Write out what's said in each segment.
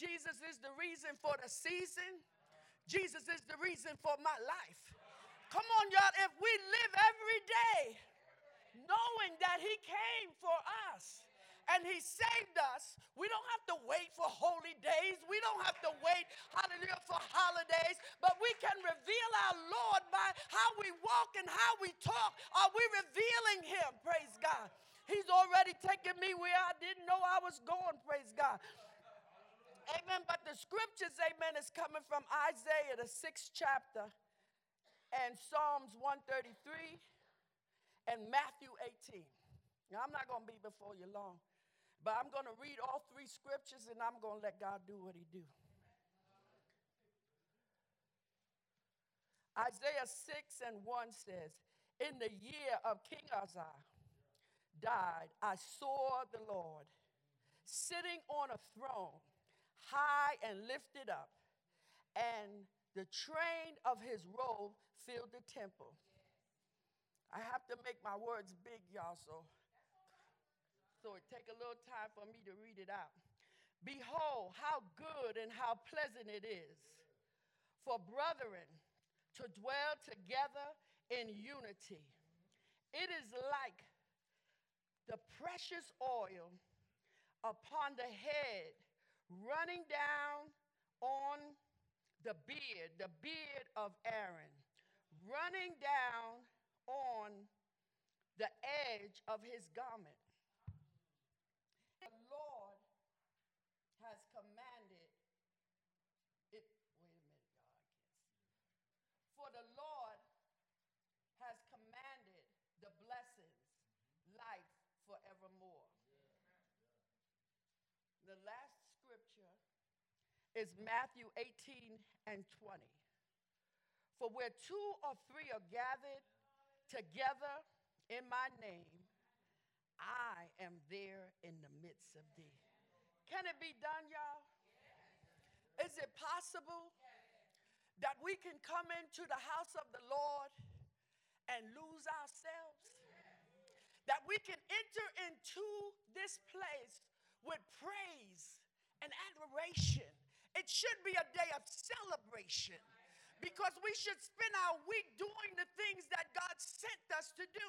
Jesus is the reason for the season. Jesus is the reason for my life. Come on, y'all. If we live every day knowing that He came for us and He saved us, we don't have to wait for holy days. We don't have to wait, hallelujah, for holidays, but we can reveal our Lord by how we walk and how we talk. Are we revealing Him? Praise God. He's already taken me where I didn't know I was going, praise God. Amen. But the scriptures, amen, is coming from Isaiah, the sixth chapter, and Psalms 133 and Matthew 18. Now, I'm not going to be before you long, but I'm going to read all three scriptures and I'm going to let God do what he do. Isaiah 6 and 1 says, In the year of King Uzziah died, I saw the Lord sitting on a throne high and lifted up, and the train of his robe filled the temple. I have to make my words big, y'all, so, so it take a little time for me to read it out. Behold, how good and how pleasant it is for brethren to dwell together in unity. It is like the precious oil upon the head running down on the beard, the beard of Aaron, running down on the edge of his garment. The Lord has commanded it. Wait a minute, y'all, I can't see. For the Lord has commanded the blessings, life forevermore. The last is Matthew 18 and 20. For where two or three are gathered together in my name, I am there in the midst of thee. Can it be done, y'all? Is it possible that we can come into the house of the Lord and lose ourselves? That we can enter into this place with praise and admiration it should be a day of celebration because we should spend our week doing the things that God sent us to do,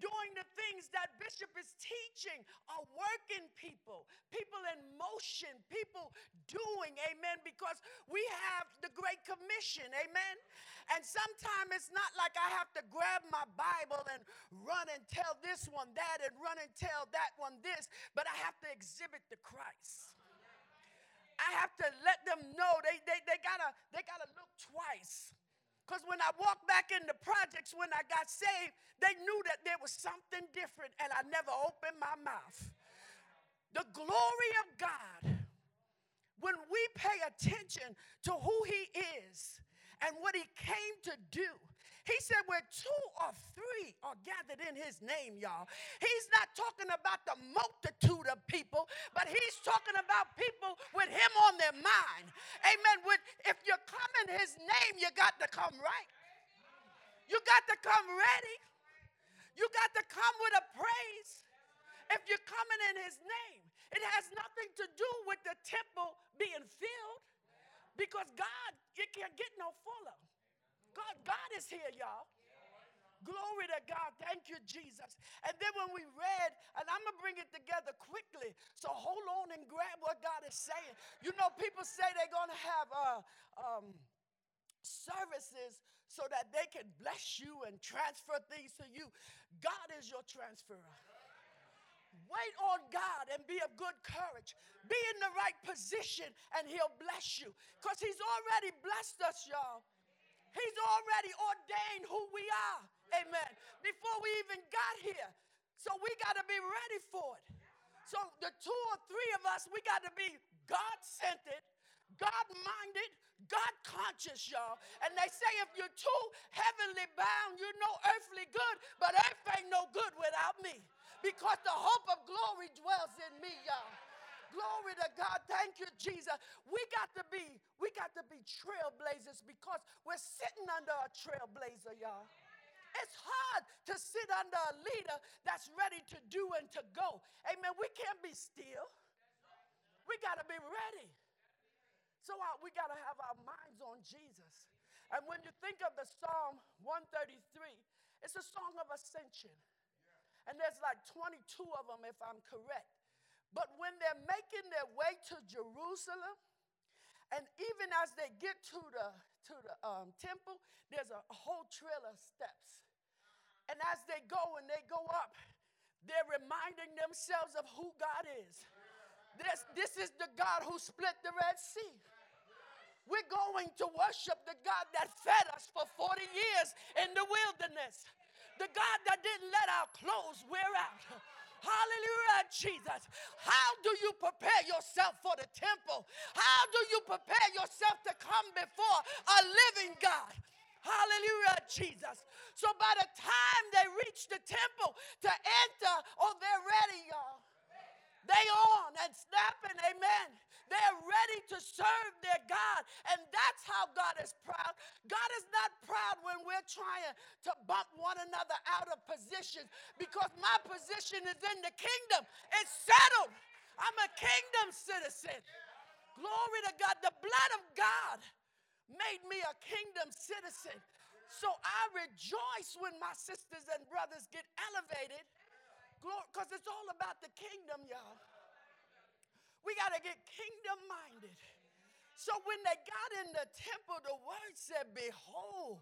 doing the things that Bishop is teaching, are working people, people in motion, people doing, amen, because we have the Great Commission, amen. And sometimes it's not like I have to grab my Bible and run and tell this one that and run and tell that one this, but I have to exhibit the Christ. I have to let them know they, they, they, gotta, they gotta look twice. Because when I walked back in the projects when I got saved, they knew that there was something different, and I never opened my mouth. The glory of God, when we pay attention to who He is and what He came to do, he said, where two or three are gathered in his name, y'all. He's not talking about the multitude of people, but he's talking about people with him on their mind. Amen. With, if you're coming his name, you got to come right. You got to come ready. You got to come with a praise. If you're coming in his name, it has nothing to do with the temple being filled because God, it can't get no fuller. God, God is here, y'all. Glory to God. Thank you, Jesus. And then when we read, and I'm going to bring it together quickly, so hold on and grab what God is saying. You know, people say they're going to have uh, um, services so that they can bless you and transfer things to you. God is your transferer. Wait on God and be of good courage. Be in the right position and He'll bless you because He's already blessed us, y'all. He's already ordained who we are. Amen. Before we even got here. So we got to be ready for it. So the two or three of us, we got to be God centered, God minded, God conscious, y'all. And they say if you're too heavenly bound, you're no earthly good, but earth ain't no good without me because the hope of glory dwells in me, y'all. Glory to God. Thank you, Jesus. We got to be, we got to be trailblazers because we're sitting under a trailblazer, y'all. It's hard to sit under a leader that's ready to do and to go. Amen. We can't be still. We got to be ready. So uh, we got to have our minds on Jesus. And when you think of the Psalm 133, it's a song of ascension. And there's like 22 of them, if I'm correct. But when they're making their way to Jerusalem, and even as they get to the, to the um, temple, there's a whole trail of steps. And as they go and they go up, they're reminding themselves of who God is. This, this is the God who split the Red Sea. We're going to worship the God that fed us for 40 years in the wilderness. The God that didn't let our clothes wear out. Hallelujah, Jesus. How do you prepare yourself for the temple? How do you prepare yourself to come before a living God? Hallelujah, Jesus. So by the time they reach the temple to enter, oh, they're ready, y'all. They on and snapping, amen. They're ready to serve their God. And that's how God is proud. God is not proud when we're trying to bump one another out of positions because my position is in the kingdom. It's settled. I'm a kingdom citizen. Glory to God. The blood of God made me a kingdom citizen. So I rejoice when my sisters and brothers get elevated because it's all about the kingdom, y'all. We got to get kingdom minded. So when they got in the temple, the word said, Behold,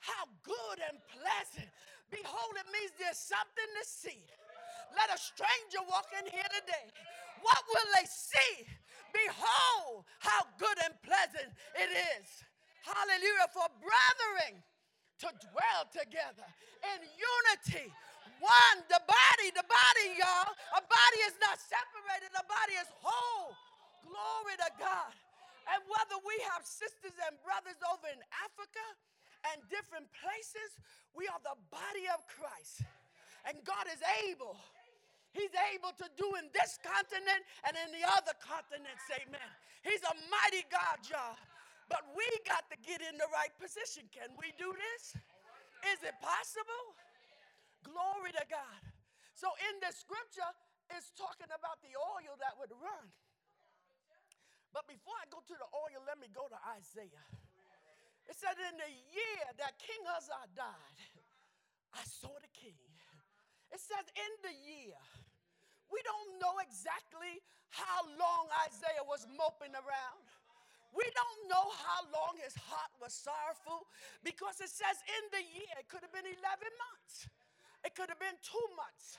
how good and pleasant. Behold, it means there's something to see. Let a stranger walk in here today. What will they see? Behold, how good and pleasant it is. Hallelujah. For brethren to dwell together in unity one, the body, the body, y'all. A body is not separated, a body is whole. Glory to God. And whether we have sisters and brothers over in Africa and different places, we are the body of Christ. And God is able. He's able to do in this continent and in the other continents, amen. He's a mighty God, y'all. But we got to get in the right position. Can we do this? Is it possible? Glory to God. So in the scripture, it's talking about the oil that would run. But before I go to the oil, let me go to Isaiah. It said, In the year that King Uzziah died, I saw the king. It says, In the year. We don't know exactly how long Isaiah was moping around. We don't know how long his heart was sorrowful because it says in the year, it could have been 11 months. It could have been two months.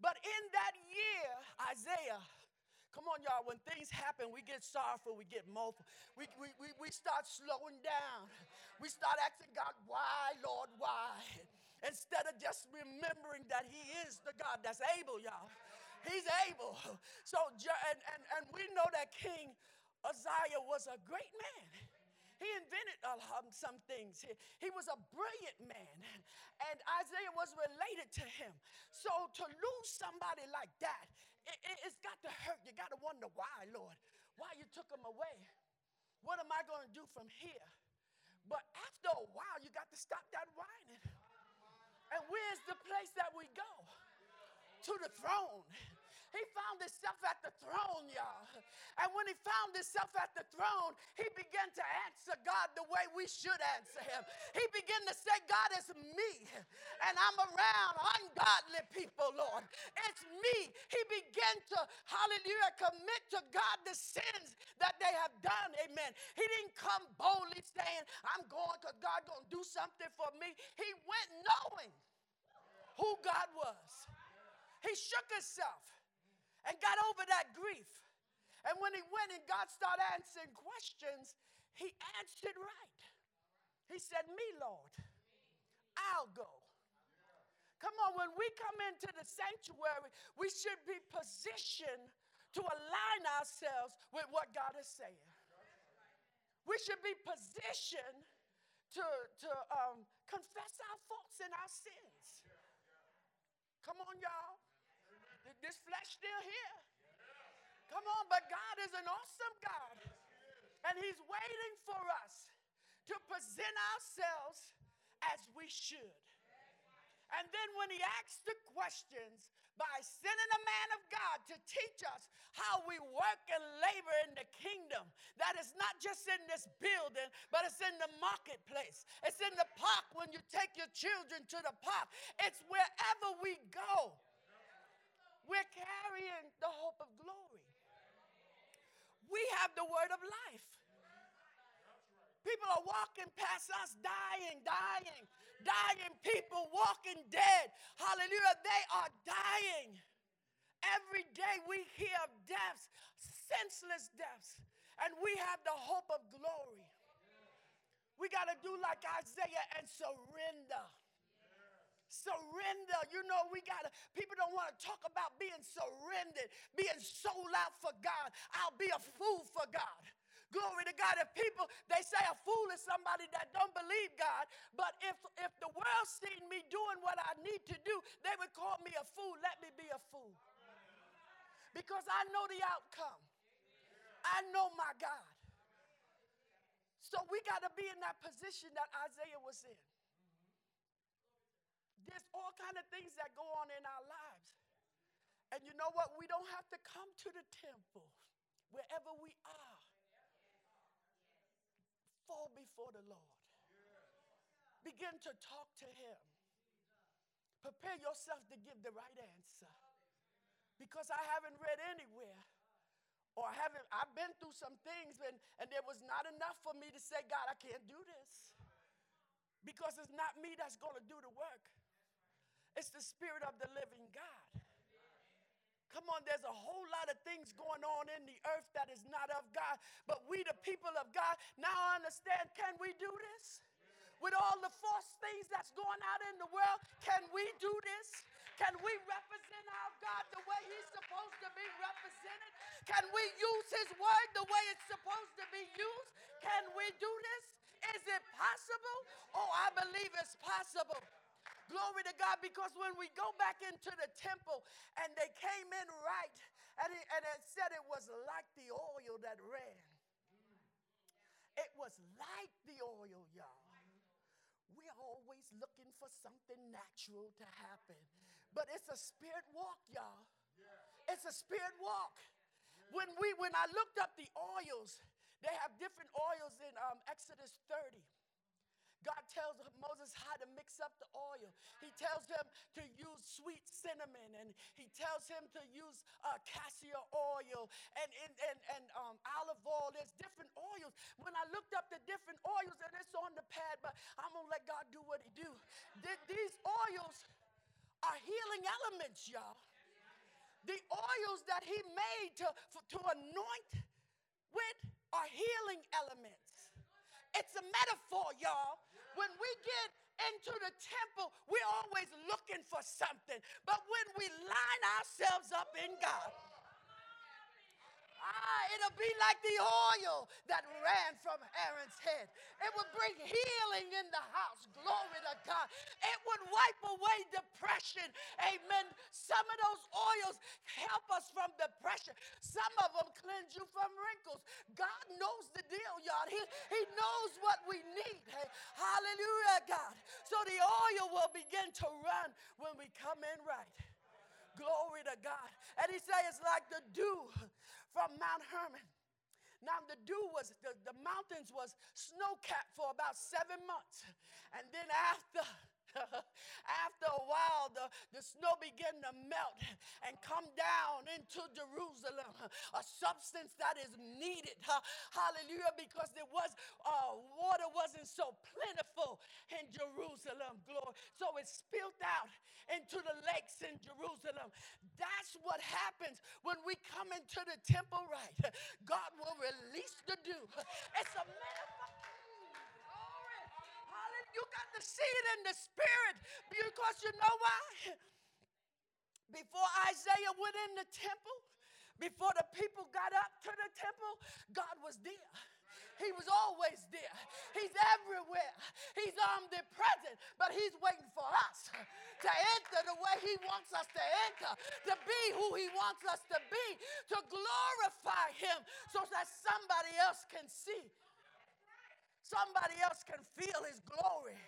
But in that year, Isaiah, come on, y'all, when things happen, we get sorrowful, we get mournful. We, we, we, we start slowing down. We start asking God, why, Lord, why? Instead of just remembering that He is the God that's able, y'all. He's able. So, and, and, and we know that King Uzziah was a great man. He invented uh, um, some things. He, he was a brilliant man, and Isaiah was related to him. So to lose somebody like that, it, it, it's got to hurt. You got to wonder why, Lord, why you took him away. What am I going to do from here? But after a while, you got to stop that whining. And where's the place that we go? To the throne. He found himself at the throne, y'all. And when he found himself at the throne, he began to answer God the way we should answer him. He began to say, God, it's me. And I'm around ungodly people, Lord. It's me. He began to, hallelujah, commit to God the sins that they have done. Amen. He didn't come boldly saying, I'm going because God going to do something for me. He went knowing who God was. He shook himself and got over that grief. And when he went and God started answering questions, he answered right. He said, Me, Lord, I'll go. Come on, when we come into the sanctuary, we should be positioned to align ourselves with what God is saying. We should be positioned to, to um, confess our faults and our sins. Come on, y'all. This flesh still here. Come on, but God is an awesome God. And He's waiting for us to present ourselves as we should. And then when he asks the questions by sending a man of God to teach us how we work and labor in the kingdom, that is not just in this building, but it's in the marketplace. It's in the park when you take your children to the park. It's wherever we go. We're carrying the hope of glory. We have the word of life. People are walking past us, dying, dying, dying people, walking dead. Hallelujah. They are dying. Every day we hear of deaths, senseless deaths, and we have the hope of glory. We got to do like Isaiah and surrender. Surrender. You know, we got to, people don't want to talk about being surrendered, being sold out for God. I'll be a fool for God. Glory to God. If people, they say a fool is somebody that don't believe God, but if, if the world seen me doing what I need to do, they would call me a fool. Let me be a fool. Because I know the outcome. I know my God. So we got to be in that position that Isaiah was in. All kind of things that go on in our lives. And you know what? We don't have to come to the temple wherever we are fall before the Lord. Begin to talk to Him. Prepare yourself to give the right answer. Because I haven't read anywhere, or I haven't, I've been through some things and, and there was not enough for me to say, God, I can't do this. Because it's not me that's going to do the work, it's the Spirit of the living God. Come on, there's a whole lot of things going on in the earth that is not of God. But we, the people of God, now understand can we do this? With all the false things that's going out in the world, can we do this? Can we represent our God the way He's supposed to be represented? Can we use His word the way it's supposed to be used? Can we do this? Is it possible? Oh, I believe it's possible. Glory to God, because when we go back into the temple and they came in right, and it, and it said it was like the oil that ran. It was like the oil, y'all. We're always looking for something natural to happen, but it's a spirit walk, y'all. It's a spirit walk. When we when I looked up the oils, they have different oils in um, Exodus 30. God tells Moses how to mix up the oil. He tells him to use sweet cinnamon and he tells him to use uh, cassia oil and, and, and, and um, olive oil. There's different oils. When I looked up the different oils, and it's on the pad, but I'm going to let God do what he do. These oils are healing elements, y'all. The oils that he made to, to anoint with are healing elements. It's a metaphor, y'all when we get into the temple, we're always looking for something. But when we line ourselves up in God, Ah, it'll be like the oil that ran from Aaron's head. It would bring healing in the house. Glory to God. It would wipe away depression. Amen. Some of those oils help us from depression. Some of them cleanse you from wrinkles. God knows the deal, y'all. He, he knows what we need. Hey, hallelujah, God. So the oil will begin to run when we come in right. Glory to God. And he says it's like the dew from Mount Hermon. Now the dew was the, the mountains was snow capped for about seven months. And then after After a while, the, the snow began to melt and come down into Jerusalem, a substance that is needed. Hallelujah, because there was uh, water wasn't so plentiful in Jerusalem. Glory. So it spilled out into the lakes in Jerusalem. That's what happens when we come into the temple right. God will release the dew. It's a metaphor you got to see it in the spirit because you know why? Before Isaiah went in the temple, before the people got up to the temple, God was there. He was always there. He's everywhere. He's omnipresent, but He's waiting for us to enter the way He wants us to enter, to be who He wants us to be, to glorify Him so that somebody else can see Somebody else can feel his glory.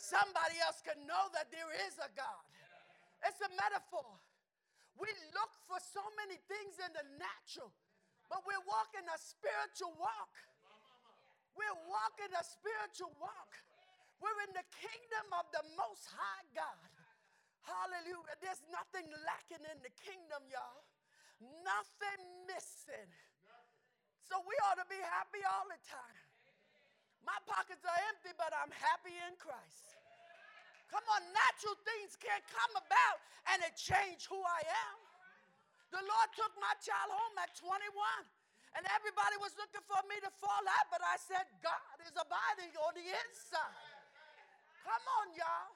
somebody else can know that there is a God. It's a metaphor. We look for so many things in the natural, but we're walking a spiritual walk. We're walking a spiritual walk. We're in the kingdom of the Most High God. Hallelujah. There's nothing lacking in the kingdom, y'all. Nothing missing. So we ought to be happy all the time. My pockets are empty, but I'm happy in Christ. Come on, natural things can't come about and it change who I am. The Lord took my child home at 21, and everybody was looking for me to fall out, but I said, God is abiding on the inside. Come on, y'all.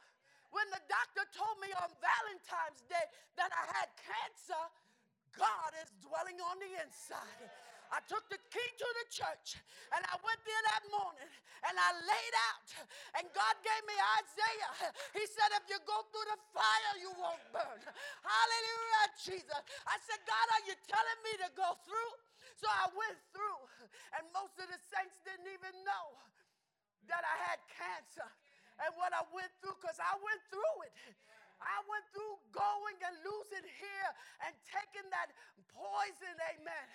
When the doctor told me on Valentine's Day that I had cancer, God is dwelling on the inside. I took the key to the church and I went there that morning and I laid out. And God gave me Isaiah. He said, if you go through the fire, you won't burn. Hallelujah, Jesus. I said, God, are you telling me to go through? So I went through. And most of the saints didn't even know that I had cancer and what I went through because I went through it. I went through going and losing here and taking that poison, amen.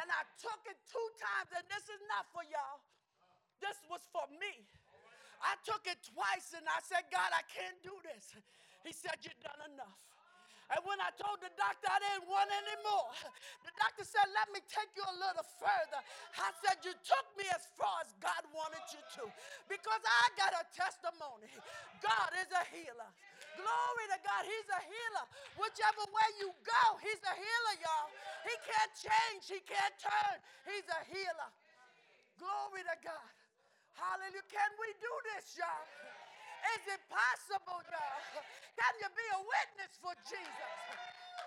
And I took it two times, and this is not for y'all. This was for me. I took it twice and I said, God, I can't do this. He said, You've done enough. And when I told the doctor I didn't want any more, the doctor said, Let me take you a little further. I said, You took me as far as God wanted you to because I got a testimony. God is a healer. Glory to God. He's a healer. Whichever way you go, He's a healer, y'all. He can't change, He can't turn. He's a healer. Glory to God. Hallelujah. Can we do this, y'all? Is it possible, y'all? Can you be a witness for Jesus?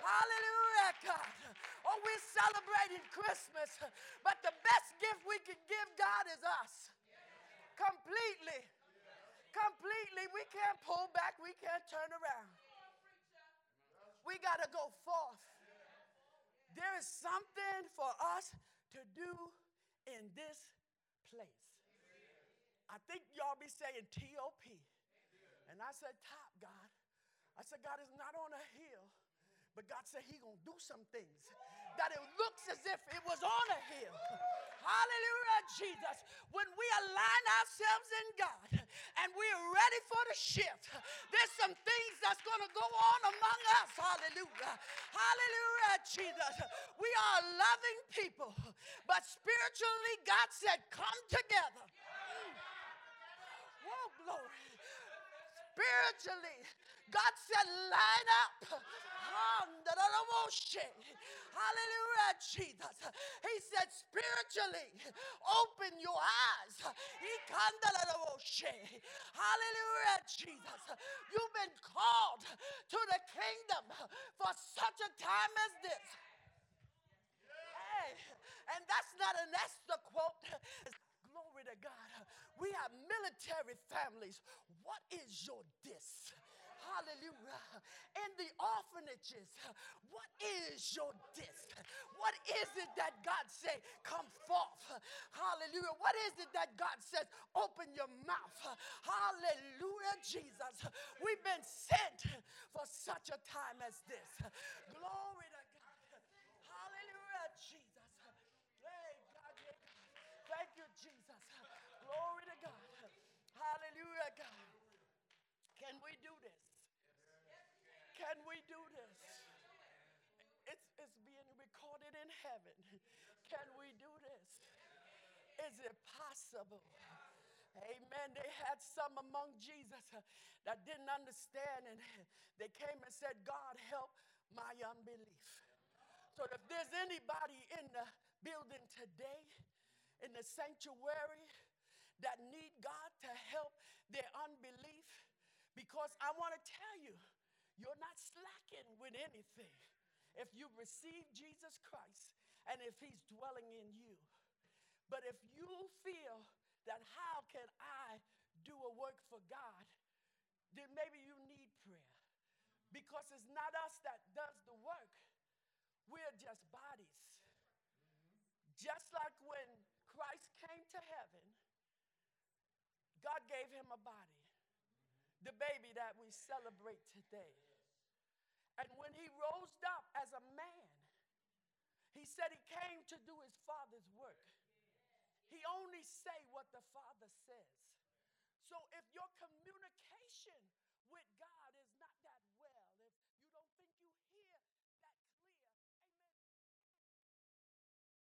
Hallelujah, God. Oh, we're celebrating Christmas, but the best gift we can give God is us. Completely. Completely. We can't pull back, we can't turn around. We got to go forth. There is something for us to do in this place. I think y'all be saying TOP. And I said, Top, God. I said, God is not on a hill, but God said He gonna do some things that it looks as if it was on a hill. Hallelujah, Jesus. When we align ourselves in God and we're ready for the shift, there's some things that's going to go on among us. Hallelujah. Hallelujah, Jesus. We are loving people, but spiritually, God said, come together. Oh, glory spiritually. God said, line up. Hallelujah, Jesus. He said, spiritually, open your eyes. Hallelujah, Jesus. You've been called to the kingdom for such a time as this. Hey, and that's not an Esther quote. Glory to God. We have military families. What is your dis? Hallelujah. In the orphanages, what is your dis? What is it that God say, come forth? Hallelujah. What is it that God says, open your mouth? Hallelujah, Jesus. We've been sent for such a time as this. Glory to God. Hallelujah, Jesus. Hey, God, thank you, Jesus. Glory to God. Hallelujah, God. Can we do this? Can we do this? It's, it's being recorded in heaven. Can we do this? Is it possible? Amen. They had some among Jesus uh, that didn't understand, and they came and said, God, help my unbelief. So if there's anybody in the building today, in the sanctuary, that need God to help their unbelief, because I want to tell you, you're not slacking with anything if you receive Jesus Christ and if He's dwelling in you. But if you feel that how can I do a work for God, then maybe you need prayer. Because it's not us that does the work, we're just bodies. Just like when Christ came to heaven, God gave him a body. the baby that we celebrate today. And when he rose up as a man, he said he came to do his father's work. He only say what the father says. So if your communication with God is not that